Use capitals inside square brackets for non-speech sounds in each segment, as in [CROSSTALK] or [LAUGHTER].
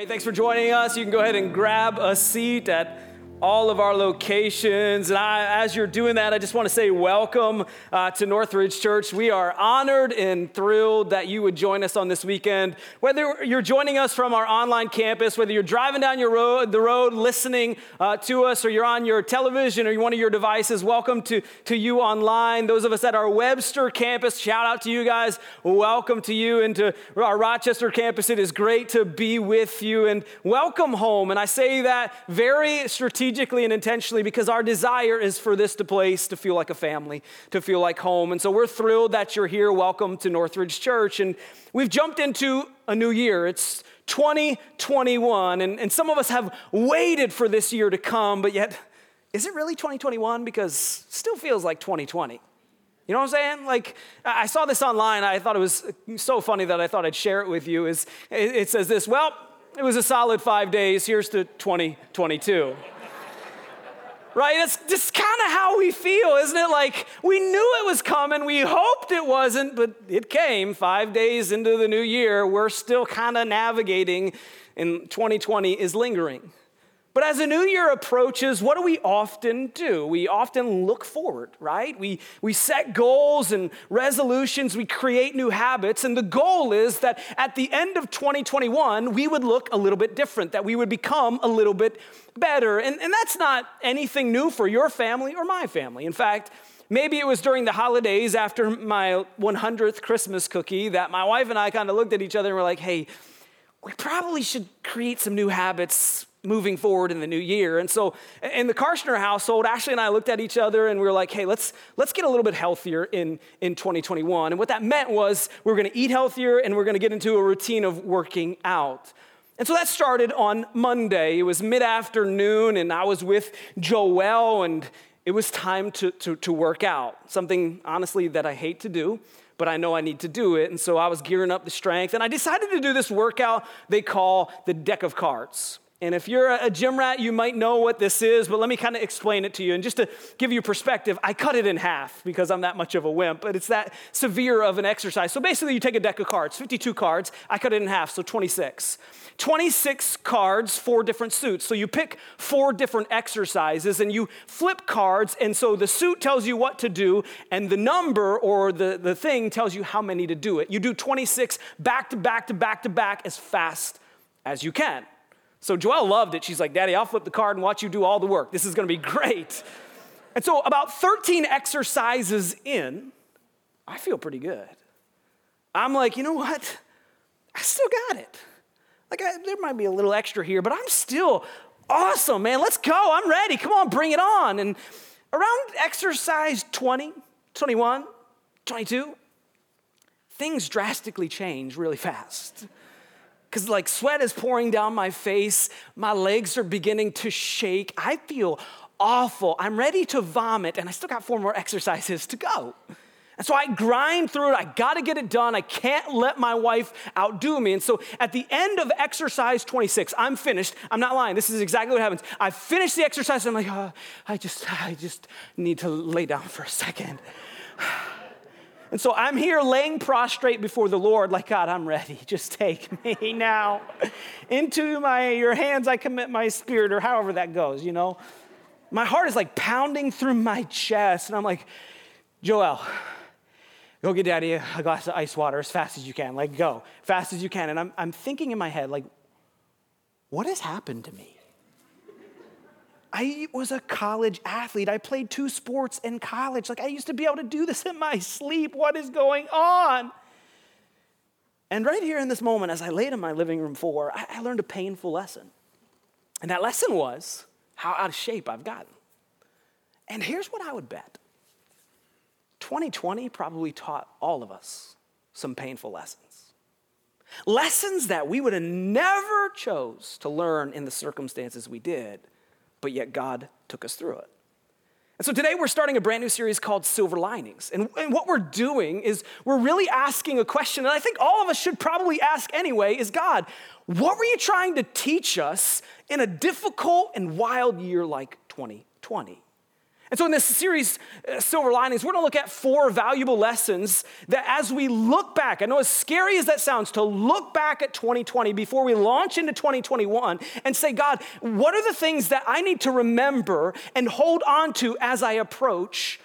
Hey, thanks for joining us. You can go ahead and grab a seat at all of our locations. And I, as you're doing that, I just want to say welcome uh, to Northridge Church. We are honored and thrilled that you would join us on this weekend. Whether you're joining us from our online campus, whether you're driving down your road, the road listening uh, to us, or you're on your television or one of your devices, welcome to, to you online. Those of us at our Webster campus, shout out to you guys. Welcome to you and to our Rochester campus. It is great to be with you and welcome home. And I say that very strategically strategically and intentionally because our desire is for this to place to feel like a family, to feel like home. And so we're thrilled that you're here. Welcome to Northridge Church. And we've jumped into a new year. It's 2021. And, and some of us have waited for this year to come, but yet, is it really 2021? Because still feels like 2020. You know what I'm saying? Like, I saw this online. I thought it was so funny that I thought I'd share it with you. Is it says this, well, it was a solid five days. Here's to 2022 right? That's just kind of how we feel, isn't it? Like we knew it was coming, we hoped it wasn't, but it came five days into the new year. We're still kind of navigating, and 2020 is lingering. But as a new year approaches, what do we often do? We often look forward, right? We, we set goals and resolutions, we create new habits, and the goal is that at the end of 2021, we would look a little bit different, that we would become a little bit better. And, and that's not anything new for your family or my family. In fact, maybe it was during the holidays after my 100th Christmas cookie that my wife and I kind of looked at each other and were like, hey, we probably should create some new habits moving forward in the new year. And so in the Karshner household, Ashley and I looked at each other and we were like, hey, let's, let's get a little bit healthier in, in 2021. And what that meant was we are gonna eat healthier and we're gonna get into a routine of working out. And so that started on Monday. It was mid afternoon, and I was with Joelle, and it was time to, to, to work out. Something, honestly, that I hate to do but I know I need to do it. And so I was gearing up the strength, and I decided to do this workout they call the deck of cards. And if you're a gym rat, you might know what this is, but let me kind of explain it to you. And just to give you perspective, I cut it in half because I'm that much of a wimp, but it's that severe of an exercise. So basically, you take a deck of cards, 52 cards, I cut it in half, so 26. 26 cards, four different suits. So you pick four different exercises and you flip cards, and so the suit tells you what to do, and the number or the, the thing tells you how many to do it. You do 26 back to back to back to back as fast as you can. So Joelle loved it. She's like, Daddy, I'll flip the card and watch you do all the work. This is to be [LAUGHS] great. And so, about 13 exercises in, I feel pretty good. I'm like, you know what? I still got it. Like, I, there might be a little extra here, but I'm still awesome, man. Let's go. I'm ready. Come on, bring it on. And around exercise 20, 21, 22, things drastically change really fast because like sweat is pouring down my face, my legs are beginning to shake. I feel awful. I'm ready to vomit, and I still got four more exercises to go. And so I grind through it. I got to get it done. I can't let my wife outdo me. And so at the end of exercise 26, I'm finished. I'm not lying. This is exactly what happens. I finish the exercise. I'm like, oh, I just, I just need to lay down for a second. And so I'm here laying prostrate before the Lord, like, God, I'm ready. [LAUGHS] Just take me now. Into my your hands I commit my spirit, or however that goes, you know. My heart is like pounding through my chest, and I'm like, Joel, go get daddy a glass of ice water as fast as you can. Like, go, fast as you can. And I'm, I'm thinking in my head, like, what has happened to me? I was a college athlete. I played two sports in college. Like, I used to be able to do this in my sleep. What is going on? And right here in this moment, as I laid in my living room floor, I, I learned a painful lesson. And that lesson was how out of shape I've gotten. And here's what I would bet 2020 probably taught all of us some painful lessons. Lessons that we would have never chose to learn in the circumstances we did but yet God took us through it. And so today we're starting a brand new series called Silver Linings. And, and, what we're doing is we're really asking a question, and I think all of us should probably ask anyway is God, what were you trying to teach us in a difficult and wild year like 2020? And so, in this series, uh, Silver Linings, we're gonna look at four valuable lessons that as we look back, I know as scary as that sounds, to look back at 2020 before we launch into 2021 and say, God, what are the things that I need to remember and hold on to as I approach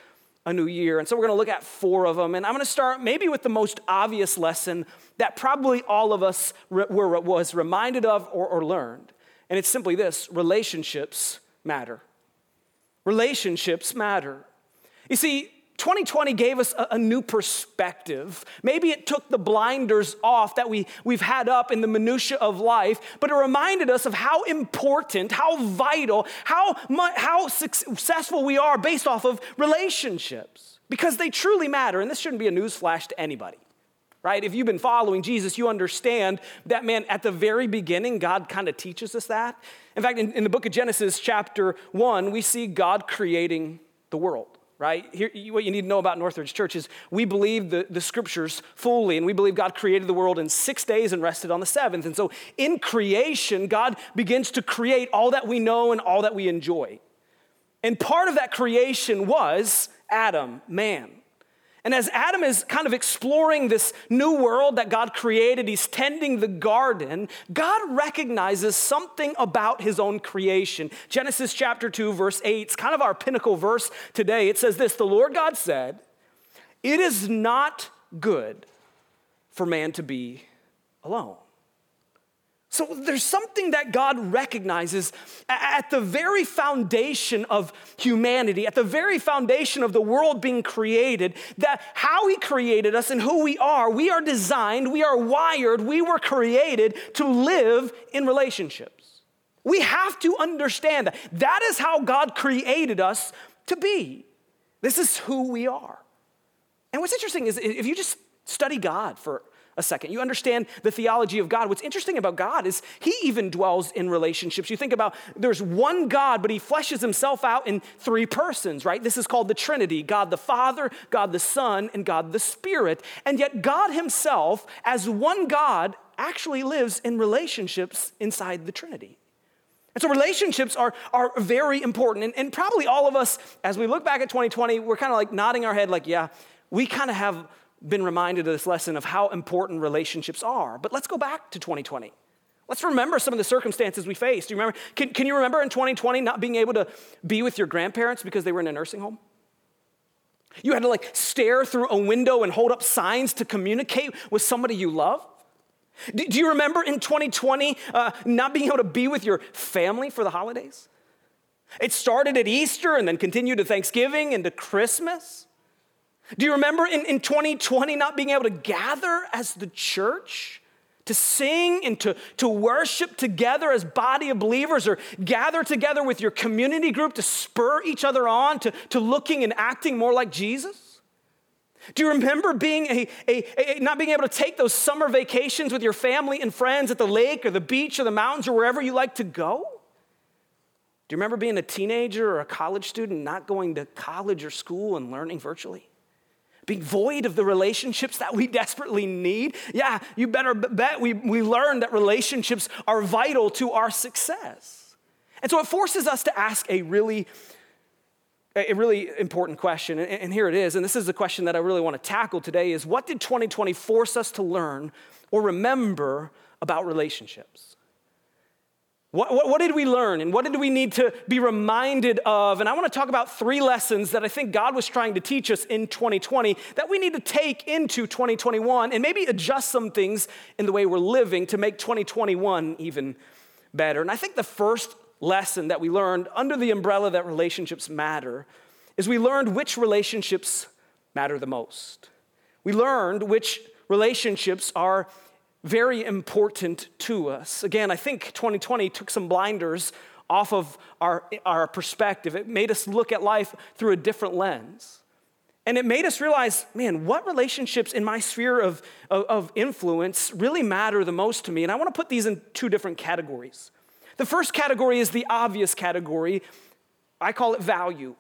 a new year? And so, we're gonna look at four of them. And I'm gonna start maybe with the most obvious lesson that probably all of us were, was reminded of or, or learned. And it's simply this relationships matter. Relationships matter. You see, 2020 gave us a, a, new perspective. Maybe it took the blinders off that we, we've had up in the minutia of life, but it reminded us of how important, how vital, how, how successful we are based off of relationships. Because they truly matter, and this shouldn't be a newsflash to anybody right? If you've been following Jesus, you understand that, man, at the very beginning, God kind of teaches us that. In fact, in, in, the book of Genesis, chapter one, we see God creating the world. Right? Here, what you need to know about Northridge Church is we believe the, the scriptures fully, and we believe God created the world in six days and rested on the seventh. And so in creation, God begins to create all that we know and all that we enjoy. And part of that creation was Adam, man. And as Adam is kind of exploring this new world that God created, he's tending the garden, God recognizes something about his own creation. Genesis chapter 2, verse 8, it's kind of our pinnacle verse today. It says this The Lord God said, It is not good for man to be alone. So there's something that God recognizes at the very foundation of humanity, at the very foundation of the world being created, that how He created us and who we are, we are designed, we are wired, we were created to live in relationships. We have to understand that. That is how God created us to be. This is who we are. And what's interesting is if you just study God for a second. You understand the theology of God. What's interesting about God is he even dwells in relationships. You think about there's one God, but he fleshes himself out in three persons, right? This is called the Trinity God the Father, God the Son, and God the Spirit. And yet, God himself, as one God, actually lives in relationships inside the Trinity. And so relationships are, are very important. And, and probably all of us, as we look back at 2020, we're kind of like nodding our head, like, yeah, we kind of have been reminded of this lesson of how important relationships are. But let's go back to 2020. Let's remember some of the circumstances we faced. Do you remember? Can, can you remember in 2020 not being able to be with your grandparents because they were in a nursing home? You had to like stare through a window and hold up signs to communicate with somebody you love? Do, do you remember in 2020 uh, not being able to be with your family for the holidays? It started at Easter and then continued to Thanksgiving and to Christmas. Do you remember in, in 2020 not being able to gather as the church? To sing and to, to worship together as body of believers or gather together with your community group to spur each other on to, to looking and acting more like Jesus? Do you remember being a, a, a, not being able to take those summer vacations with your family and friends at the lake or the beach or the mountains or wherever you like to go? Do you remember being a teenager or a college student not going to college or school and learning virtually? Being void of the relationships that we [LAUGHS] desperately need. Yeah, you better bet we, we learn that relationships are vital to our success. And so it forces us to ask a really a really important question and here it is and this is the question that i really want to tackle today is what did 2020 force us to learn or remember about relationships what, what, what, did we learn and what did we need to be reminded of? And I want to talk about three lessons that I think God was trying to teach us in 2020 that we need to take into 2021 and maybe adjust some things in the way we're living to make 2021 even better. And I think the first lesson that we learned under the umbrella that relationships matter is we learned which relationships matter the most. We learned which relationships are very important to us. Again, I think 2020 took some blinders off of our, our perspective. It made us look at life through a different lens. And it made us realize, man, what relationships in my sphere of, of, of influence really matter the most to me? And I want to put these in two different categories. The first category is the obvious category. I call it value.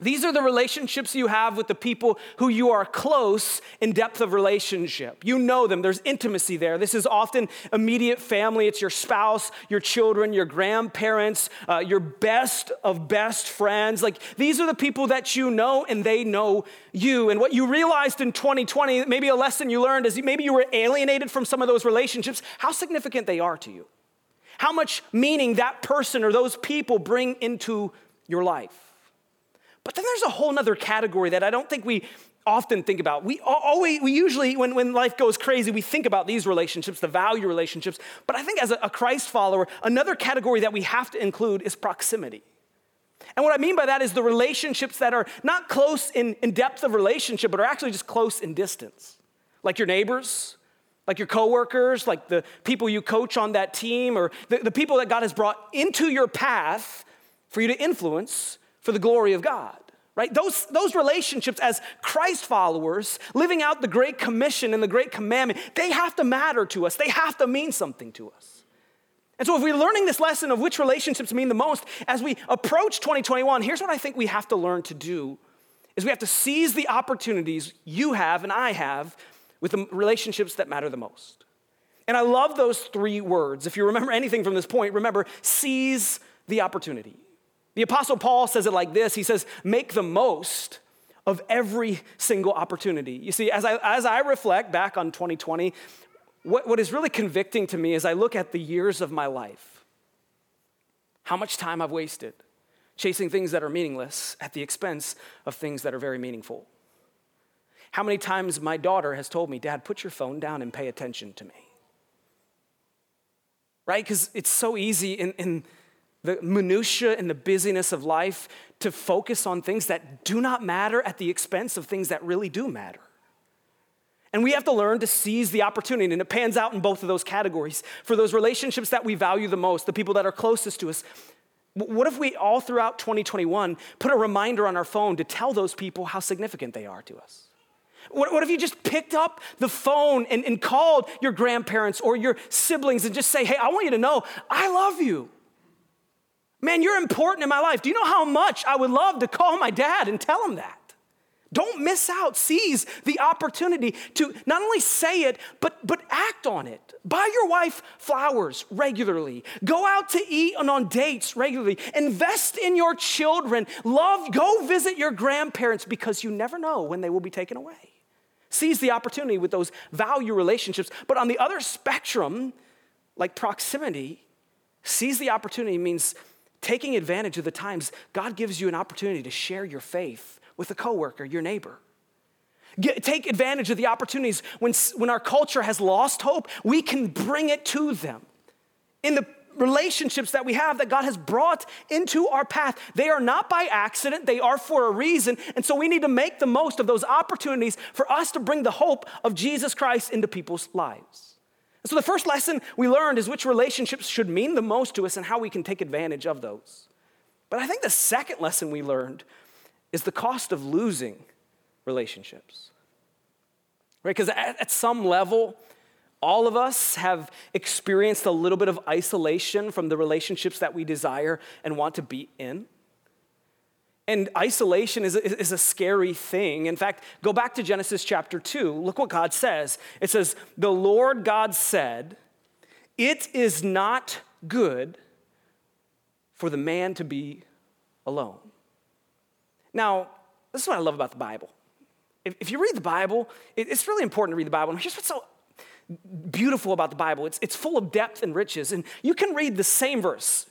These are the relationships you have with the people who you are close in depth of relationship. You know them, there's intimacy there. This is often immediate family. It's your spouse, your children, your grandparents, uh, your best of best friends. Like these are the people that you know and they know you. And what you realized in 2020, maybe a lesson you learned is maybe you were alienated from some of those relationships, how significant they are to you. How much meaning that person or those people bring into your life. But then there's a whole other category that I don't think we often think about. We always, we usually, when, when life goes crazy, we think about these relationships, the value relationships. But I think as a, a Christ follower, another category that we have to include is proximity. And what I mean by that is the relationships that are not close in, in depth of relationship, but are actually just close in distance. Like your neighbors, like your coworkers, like the people you coach on that team, or the, the people that God has brought into your path for you to influence for the glory of God, right? Those, those relationships as Christ followers, living out the Great Commission and the Great Commandment, they have to matter to us. They have to mean something to us. And so, if we're learning this lesson of which relationships mean the most, as we approach 2021, here's what I think we have to learn to do is we have to seize the opportunities you have and I have with the relationships that matter the most. And I love those three words. If you remember anything from this point, remember seize the opportunity. The Apostle Paul says it like this He says, Make the most of every single opportunity. You see, as I, as I reflect back on 2020, what, what is really convicting to me is I look at the years of my life, how much time I've wasted chasing things that are meaningless at the expense of things that are very meaningful. How many times my daughter has told me, Dad, put your phone down and pay attention to me. Right? Because it's so easy in, in the minutia and the busyness of life to focus on things that do not matter at the expense of things that really do matter. And we have to learn to seize the opportunity, and it pans out in both of those categories. For those relationships that we value the most, the people that are closest to us, what if we all throughout 2021 put a reminder on our phone to tell those people how significant they are to us? What, what if you just picked up the phone and, and called your grandparents or your siblings and just say, hey, I want you to know I love you. Man, you're important in my life. Do you know how much I would love to call my dad and tell him that? Don't miss out. Seize the opportunity to not only say it, but, but act on it. Buy your wife flowers regularly. Go out to eat and on dates regularly. Invest in your children. Love, go visit your grandparents because you never know when they will be taken away. Seize the opportunity with those value relationships. But on the other spectrum, like proximity, seize the opportunity means taking advantage of the times God gives you an opportunity to share your faith with a coworker, your neighbor. Get, take advantage of the opportunities when, when our culture has lost hope, we can bring it to them. In the relationships that we have that God has brought into our path, they are not by accident, they are for a reason. And so we need to make the most of those opportunities for us to bring the hope of Jesus Christ into people's lives. So, the first lesson we learned is which relationships should mean the most to us and how we can take advantage of those. But I think the second lesson we learned is the cost of losing relationships. Right? Because at, at some level, all of us have experienced a little bit of isolation from the relationships that we desire and want to be in. And isolation is a, is a scary thing. In fact, go back to Genesis chapter 2. Look what God says. It says, The Lord God said, It is not good for the man to be alone. Now, this is what I love about the Bible. If, if you read the Bible, it, it's really important to read the Bible. And here's what's so beautiful about the Bible it's, it's full of depth and riches. And you can read the same verse,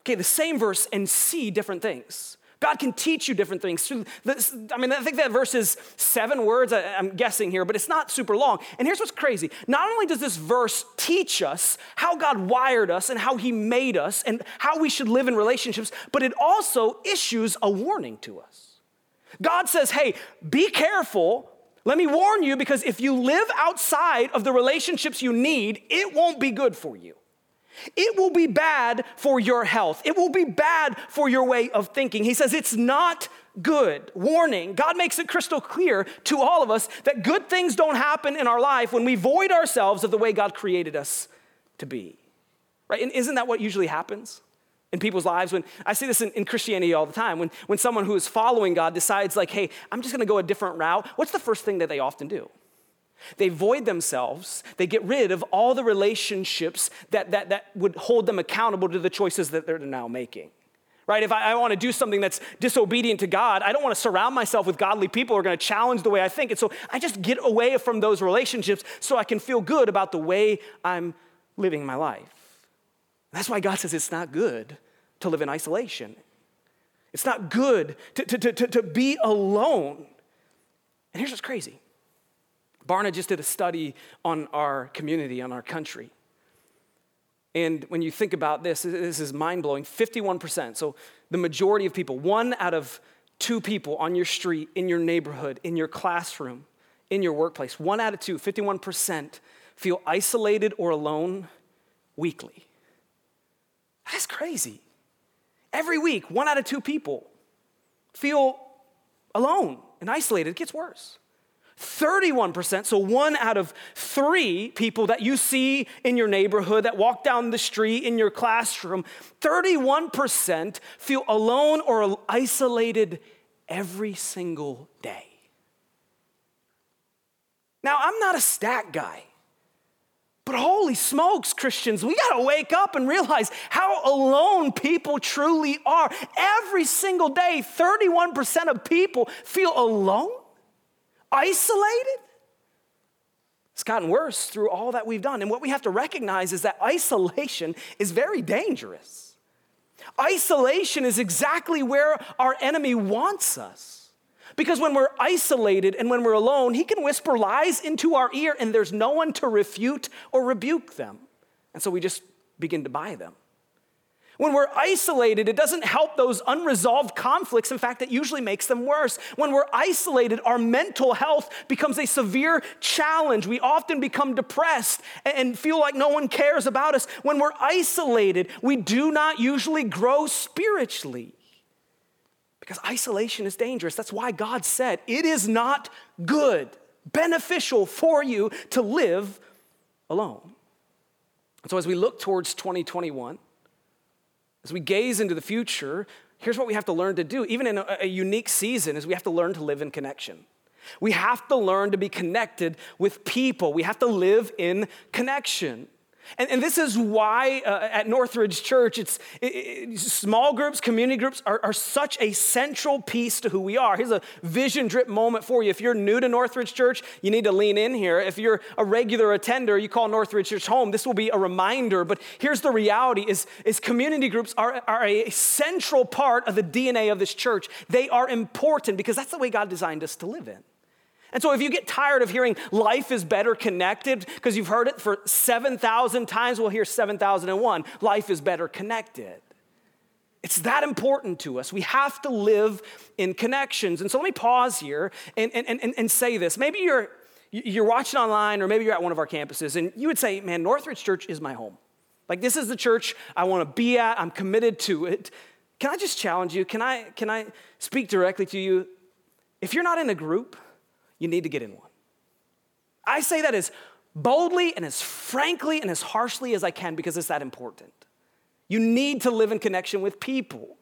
okay, the same verse, and see different things. God can teach you different things. I mean, I think that verse is seven words, I'm guessing here, but it's not super long. And here's what's crazy. Not only does this verse teach us how God wired us and how He made us and how we should live in relationships, but it also issues a warning to us. God says, hey, be careful. Let me warn you because if you live outside of the relationships you need, it won't be good for you. It will be bad for your health. It will be bad for your way of thinking. He says it's not good. Warning. God makes it crystal clear to all of us that good things don't happen in our life when we void ourselves of the way God created us to be. Right? And isn't that what usually happens? in people's lives when I see this in, in, Christianity all the time. When, when someone who is following God decides, like, hey, I'm just gonna go a different route, what's the first thing that they often do? They void themselves, they get rid of all the relationships that, that, that would hold them accountable to the choices that they're now making. Right? If I, I want to do something that's disobedient to God, I don't want to surround myself with godly people who are going to challenge the way I think. And so I just get away from those relationships so I can feel good about the way I'm living my life. That's why God says it's not good to live in isolation. It's not good to, to, to, to be alone. And here's what's crazy Barna just did a study on our community, on our country. And when you think about this, this is mind blowing 51%. So the majority of people, one out of two people on your street, in your neighborhood, in your classroom, in your workplace, one out of two, 51%, feel isolated or alone weekly. That's crazy. Every week, one out of two people feel alone and isolated. It gets worse. 31%, so one out of three people that you see in your neighborhood that walk down the street in your classroom, 31% feel alone or isolated every single day. Now, I'm not a stat guy. But holy smokes, Christians, we gotta wake up and realize how alone people truly are. Every single day, 31% of people feel alone, isolated. It's gotten worse through all that we've done. And what we have to recognize is that isolation is very dangerous. Isolation is exactly where our enemy wants us. Because when we're isolated and when we're alone, he can whisper lies into our ear and there's no one to refute or rebuke them. And so we just begin to buy them. When we're isolated, it doesn't help those unresolved conflicts. In fact, it usually makes them worse. When we're isolated, our mental health becomes a severe challenge. We often become depressed and feel like no one cares about us. When we're isolated, we do not usually grow spiritually. Because isolation is dangerous. That's why God said it is not good, beneficial for you to live alone. And so, as we look towards 2021, as we gaze into the future, here's what we have to learn to do, even in a, a unique season, is we have to learn to live in connection. We have to learn to be connected with people. We have to live in connection. And, and this is why uh, at Northridge Church, it's it, it, small groups, community groups are, are such a central piece to who we are. Here's a vision drip moment for you. If you're new to Northridge Church, you need to lean in here. If you're a regular attender, you call Northridge Church home, this will be a reminder. But here's the reality is, is community groups are, are a central part of the DNA of this church. They are important because that's the way God designed us to live in. And so, if you get tired of hearing life is better connected, because you've heard it for 7,000 times, we'll hear 7,001 life is better connected. It's that important to us. We have to live in connections. And so, let me pause here and, and, and, and say this. Maybe you're, you're watching online, or maybe you're at one of our campuses, and you would say, Man, Northridge Church is my home. Like, this is the church I want to be at, I'm committed to it. Can I just challenge you? Can I, can I speak directly to you? If you're not in a group, you need to get in one. I say that as boldly and as frankly and as harshly as I can because it's that important. You need to live in connection with people.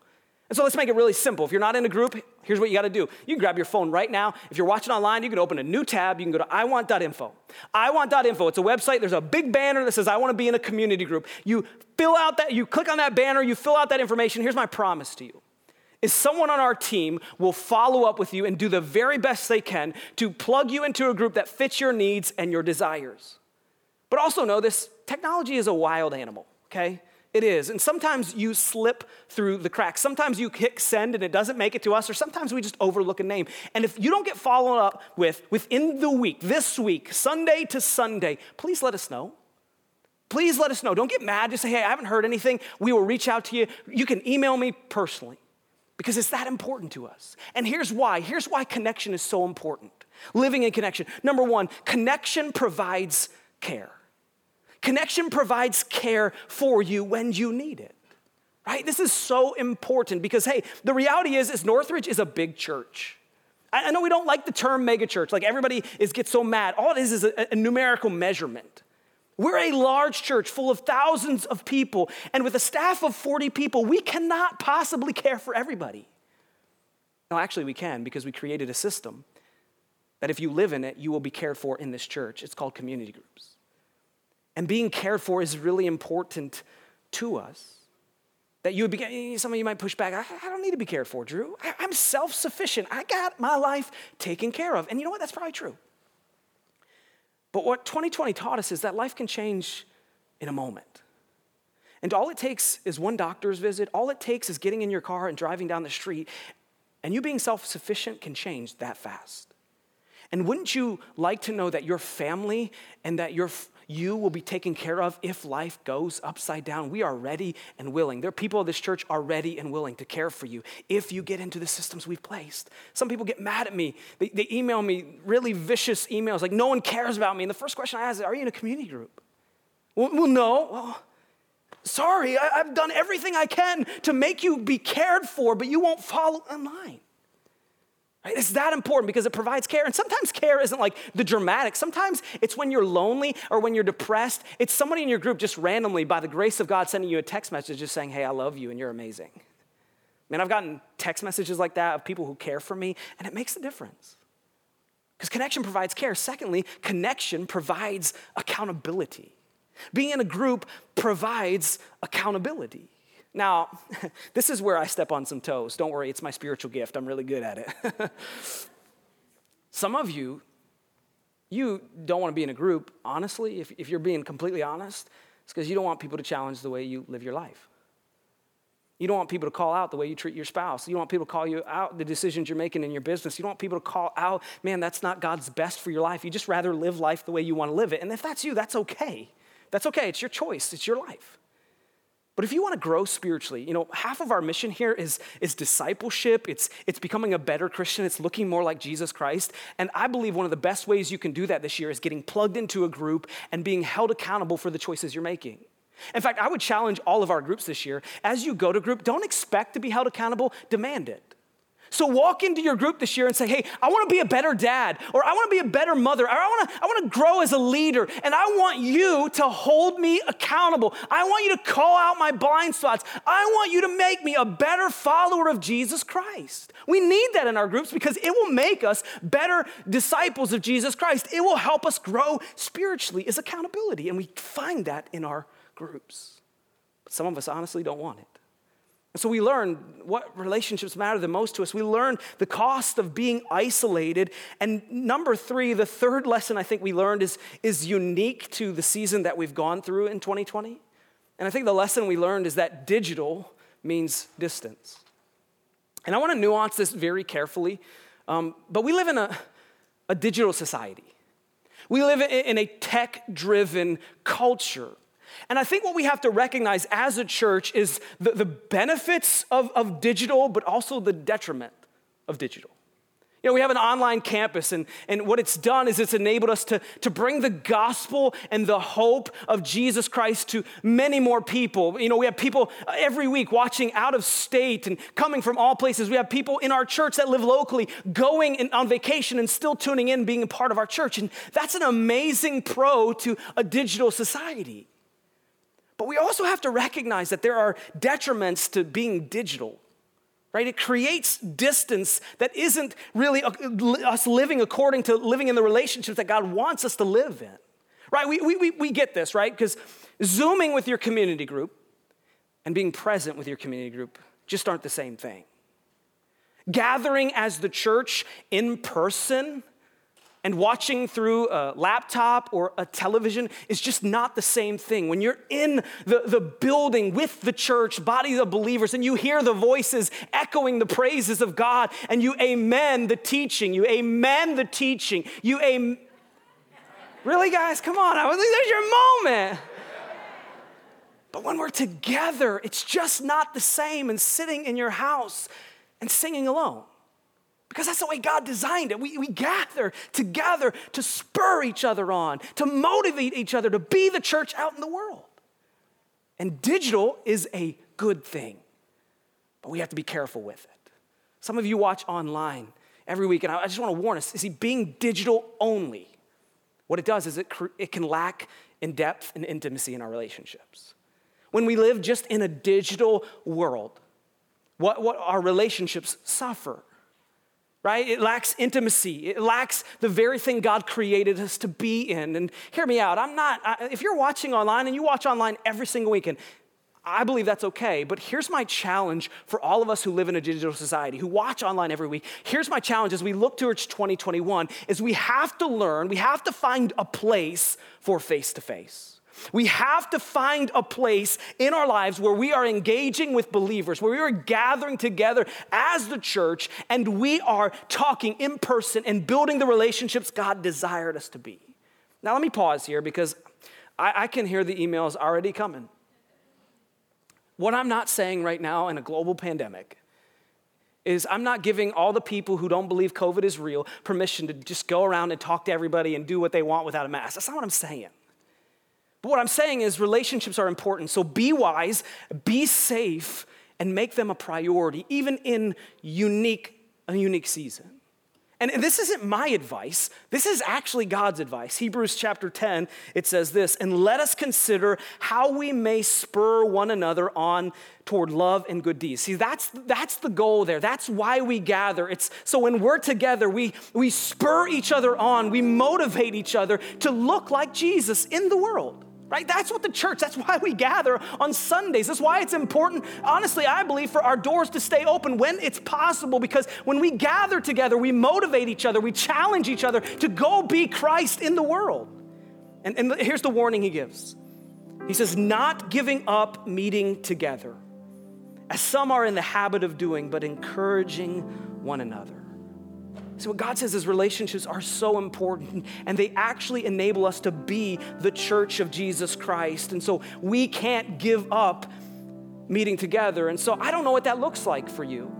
And so let's make it really simple. If you're not in a group, here's what you got to do. You can grab your phone right now. If you're watching online, you can open a new tab. You can go to iwant.info. iwant.info. It's a website. There's a big banner that says I want to be in a community group. You fill out that you click on that banner, you fill out that information. Here's my promise to you is someone on our team will follow up with you and do the very best they can to plug you into a group that fits your needs and your desires. But also know this technology is a wild animal, okay? It is. And sometimes you slip through the cracks. Sometimes you hit send and it doesn't make it to us, or sometimes we just overlook a name. And if you don't get followed up with within the week, this week, Sunday to Sunday, please let us know. Please let us know. Don't get mad. Just say, hey, I haven't heard anything. We will reach out to you. You can email me personally because it's that important to us. And here's why. Here's why connection is so important. Living in connection. Number one, connection provides care. Connection provides care for you when you need it. Right? This is so important because hey, the reality is is Northridge is a big church. I know we don't like the term megachurch. Like everybody is gets so mad. All it is is a, a numerical measurement. We're a large church full of thousands of people, and with a staff of 40 people, we cannot possibly care for everybody. No, actually, we can because we created a system that if you live in it, you will be cared for in this church. It's called community groups. And being cared for is really important to us. That you would be, some of you might push back, I, I don't need to be cared for, Drew. I, I'm self sufficient. I got my life taken care of. And you know what? That's probably true. But what 2020 taught us is that life can change in a moment. And all it takes is one doctor's visit. All it takes is getting in your car and driving down the street. And you being self sufficient can change that fast. And wouldn't you like to know that your family and that your, you will be taken care of if life goes upside down. We are ready and willing. There are people of this church are ready and willing to care for you if you get into the systems we've placed. Some people get mad at me. They, they email me really vicious emails like, no one cares about me. And the first question I ask is, are you in a community group? Well, well no. Well, sorry, I, I've done everything I can to make you be cared for, but you won't follow in line. Right? It's that important because it provides care. And sometimes care isn't like the dramatic. Sometimes it's when you're lonely or when you're depressed. It's somebody in your group just randomly, by the grace of God, sending you a text message just saying, hey, I love you and you're amazing. Man, I've gotten text messages like that of people who care for me, and it makes a difference. Because connection provides care. Secondly, connection provides accountability. Being in a group provides accountability. Now, [LAUGHS] this is where I step on some toes. Don't worry, it's my spiritual gift. I'm really good at it. [LAUGHS] some of you, you don't want to be in a group, honestly, if, if you're being completely honest, it's because you don't want people to challenge the way you live your life. You don't want people to call out the way you treat your spouse. You don't want people to call you out the decisions you're making in your business. You don't want people to call out, man, that's not God's best for your life. You just rather live life the way you want to live it. And if that's you, that's okay. That's okay. It's your choice, it's your life. But if you want to grow spiritually, you know, half of our mission here is, is discipleship. It's, it's becoming a better Christian. It's looking more like Jesus Christ. And I believe one of the best ways you can do that this year is getting plugged into a group and being held accountable for the choices you're making. In fact, I would challenge all of our groups this year as you go to group, don't expect to be held accountable, demand it. So walk into your group this year and say, hey, I want to be a better dad, or I want to be a better mother, or I want to, I want to grow as a leader, and I want you to hold me accountable. I want you to call out my blind spots. I want you to make me a better follower of Jesus Christ. We need that in our groups because it will make us better disciples of Jesus Christ. It will help us grow spiritually is accountability, and we find that in our groups. But some of us honestly don't want it. And so we learn what relationships matter the most to us. We learn the cost of being isolated. And number three, the third lesson I think we learned is, is unique to the season that we've gone through in 2020. And I think the lesson we learned is that digital means distance. And I want to nuance this very carefully, um, but we live in a, a digital society. We live in a tech driven culture. And I think what we have to recognize as a church is the, the benefits of, of digital, but also the detriment of digital. You know, we have an online campus, and, and what it's done is it's enabled us to, to bring the gospel and the hope of Jesus Christ to many more people. You know, we have people every week watching out of state and coming from all places. We have people in our church that live locally going in, on vacation and still tuning in, being a part of our church. And that's an amazing pro to a digital society. But we also have to recognize that there are detriments to being digital, right? It creates distance that isn't really us living according to living in the relationships that God wants us to live in, right? We, we, we get this, right? Because Zooming with your community group and being present with your community group just aren't the same thing. Gathering as the church in person and watching through a laptop or a television is just not the same thing. When you're in the, the building with the church, body of believers, and you hear the voices echoing the praises of God, and you amen the teaching, you amen the teaching, you amen. Really, guys? Come on. I was like, there's your moment. But when we're together, it's just not the same as sitting in your house and singing alone. Because that's the way God designed it. We, we gather together to spur each other on, to motivate each other, to be the church out in the world. And digital is a good thing, but we have to be careful with it. Some of you watch online every week, and I just want to warn us see, being digital only, what it does is it, it can lack in depth and intimacy in our relationships. When we live just in a digital world, what, what our relationships suffer, right? It lacks intimacy. It lacks the very thing God created us to be in. And hear me out. I'm not, I, if you're watching online and you watch online every single weekend, I believe that's okay. But here's my challenge for all of us who live in a digital society, who watch online every week. Here's my challenge as we look towards 2021 is we have to learn, we have to find a place for face to face. We have to find a place in our lives where we are engaging with believers, where we are gathering together as the church and we are talking in person and building the relationships God desired us to be. Now, let me pause here because I, I can hear the emails already coming. What I'm not saying right now in a global pandemic is I'm not giving all the people who don't believe COVID is real permission to just go around and talk to everybody and do what they want without a mask. That's not what I'm saying. But what I'm saying is relationships are important. So be wise, be safe, and make them a priority, even in unique, a unique season. And this isn't my advice. This is actually God's advice. Hebrews chapter 10, it says this, and let us consider how we may spur one another on toward love and good deeds. See, that's, that's the goal there. That's why we gather. It's so when we're together, we, we spur each other on, we motivate each other to look like Jesus in the world right? That's what the church, that's why we gather on Sundays. That's why it's important, honestly, I believe, for our doors to stay open when it's possible because when we gather together, we motivate each other, we challenge each other to go be Christ in the world. And, and here's the warning he gives He says, not giving up meeting together, as some are in the habit of doing, but encouraging one another. So, what God says is relationships are so important and they actually enable us to be the church of Jesus Christ. And so, we can't give up meeting together. And so, I don't know what that looks like for you.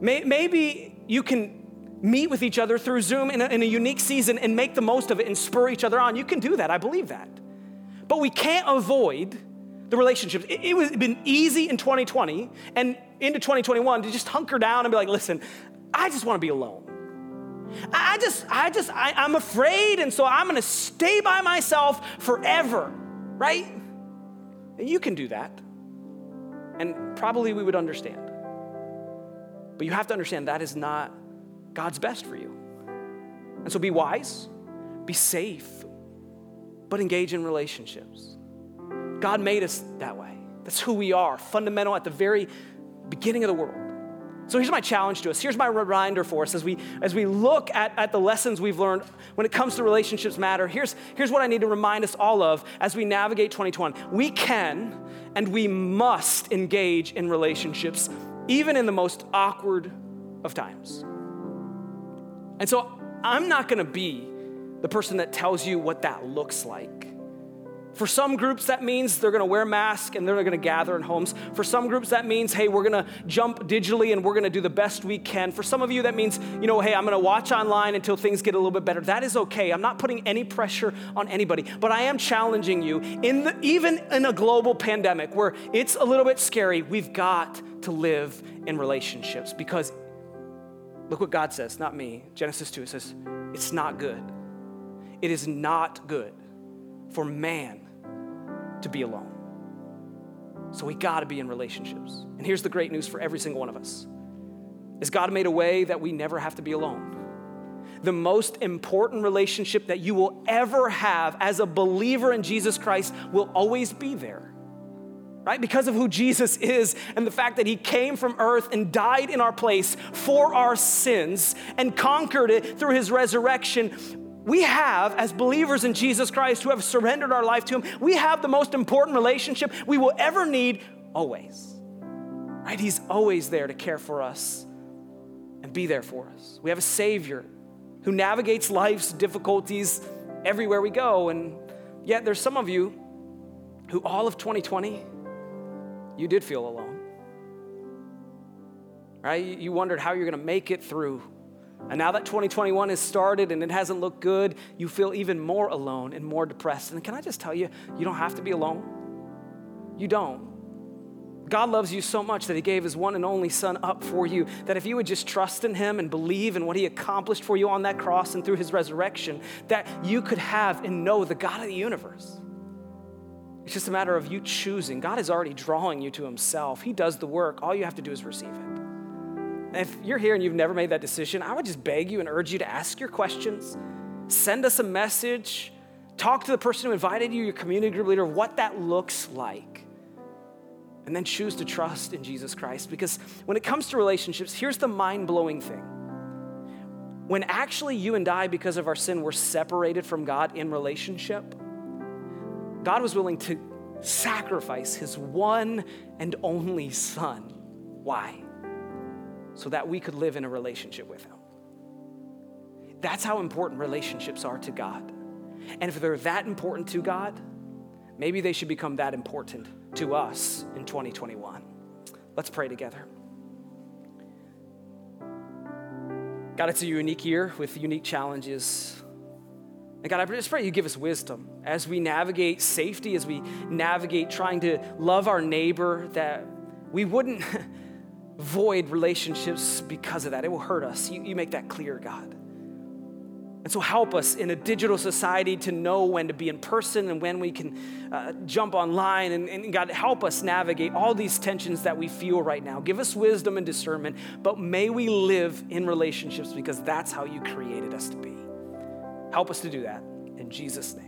Maybe you can meet with each other through Zoom in a, in a unique season and make the most of it and spur each other on. You can do that. I believe that. But we can't avoid the relationships. It, it was been easy in 2020 and into 2021 to just hunker down and be like, listen, I just want to be alone. I just, I just, I, I'm afraid, and so I'm gonna stay by myself forever, right? And you can do that. And probably we would understand. But you have to understand that is not God's best for you. And so be wise, be safe, but engage in relationships. God made us that way. That's who we are, fundamental at the very beginning of the world. So here's my challenge to us. Here's my reminder for us as we, as we look at, at the lessons we've learned when it comes to relationships matter. Here's, here's what I need to remind us all of as we navigate 2021. We can and we must engage in relationships, even in the most awkward of times. And so I'm not gonna be the person that tells you what that looks like. For some groups, that means they're gonna wear masks and they're gonna gather in homes. For some groups, that means, hey, we're gonna jump digitally and we're gonna do the best we can. For some of you, that means, you know, hey, I'm gonna watch online until things get a little bit better. That is okay. I'm not putting any pressure on anybody, but I am challenging you, in the, even in a global pandemic where it's a little bit scary, we've got to live in relationships because look what God says, not me. Genesis 2, it says, it's not good. It is not good for man to be alone. So we got to be in relationships. And here's the great news for every single one of us. Is God made a way that we never have to be alone. The most important relationship that you will ever have as a believer in Jesus Christ will always be there. Right? Because of who Jesus is and the fact that he came from earth and died in our place for our sins and conquered it through his resurrection, we have, as believers in Jesus Christ who have surrendered our life to Him, we have the most important relationship we will ever need always. Right? He's always there to care for us and be there for us. We have a Savior who navigates life's difficulties everywhere we go. And yet, there's some of you who, all of 2020, you did feel alone. Right? You wondered how you're going to make it through and now that 2021 has started and it hasn't looked good, you feel even more alone and more depressed. And can I just tell you, you don't have to be alone. You don't. God loves you so much that He gave His one and only Son up for you, that if you would just trust in Him and believe in what He accomplished for you on that cross and through His resurrection, that you could have and know the God of the universe. It's just a matter of you choosing. God is already drawing you to Himself. He does the work. All you have to do is receive it. If you're here and you've never made that decision, I would just beg you and urge you to ask your questions, send us a message, talk to the person who invited you, your community group leader, what that looks like and then choose to trust in Jesus Christ. Because when it comes to relationships, here's the mind blowing thing. When actually you and I, because of our sin, were separated from God in relationship, God was willing to sacrifice his one and only Son. Why? So that we could live in a relationship with him. That's how important relationships are to God. And if they're that important to God, maybe they should become that important to us in 2021. Let's pray together. God, it's a unique year with unique challenges. And God, I just pray you give us wisdom as we navigate safety, as we navigate trying to love our neighbor, that we wouldn't [LAUGHS] void relationships because of that. It will hurt us. You, you make that clear, God. And so, help us in a digital society to know when to be in person and when we can uh, jump online. And, and, God, help us navigate all these tensions that we feel right now. Give us wisdom and discernment, but may we live in relationships because that's how you created us to be. Help us to do that in Jesus' name.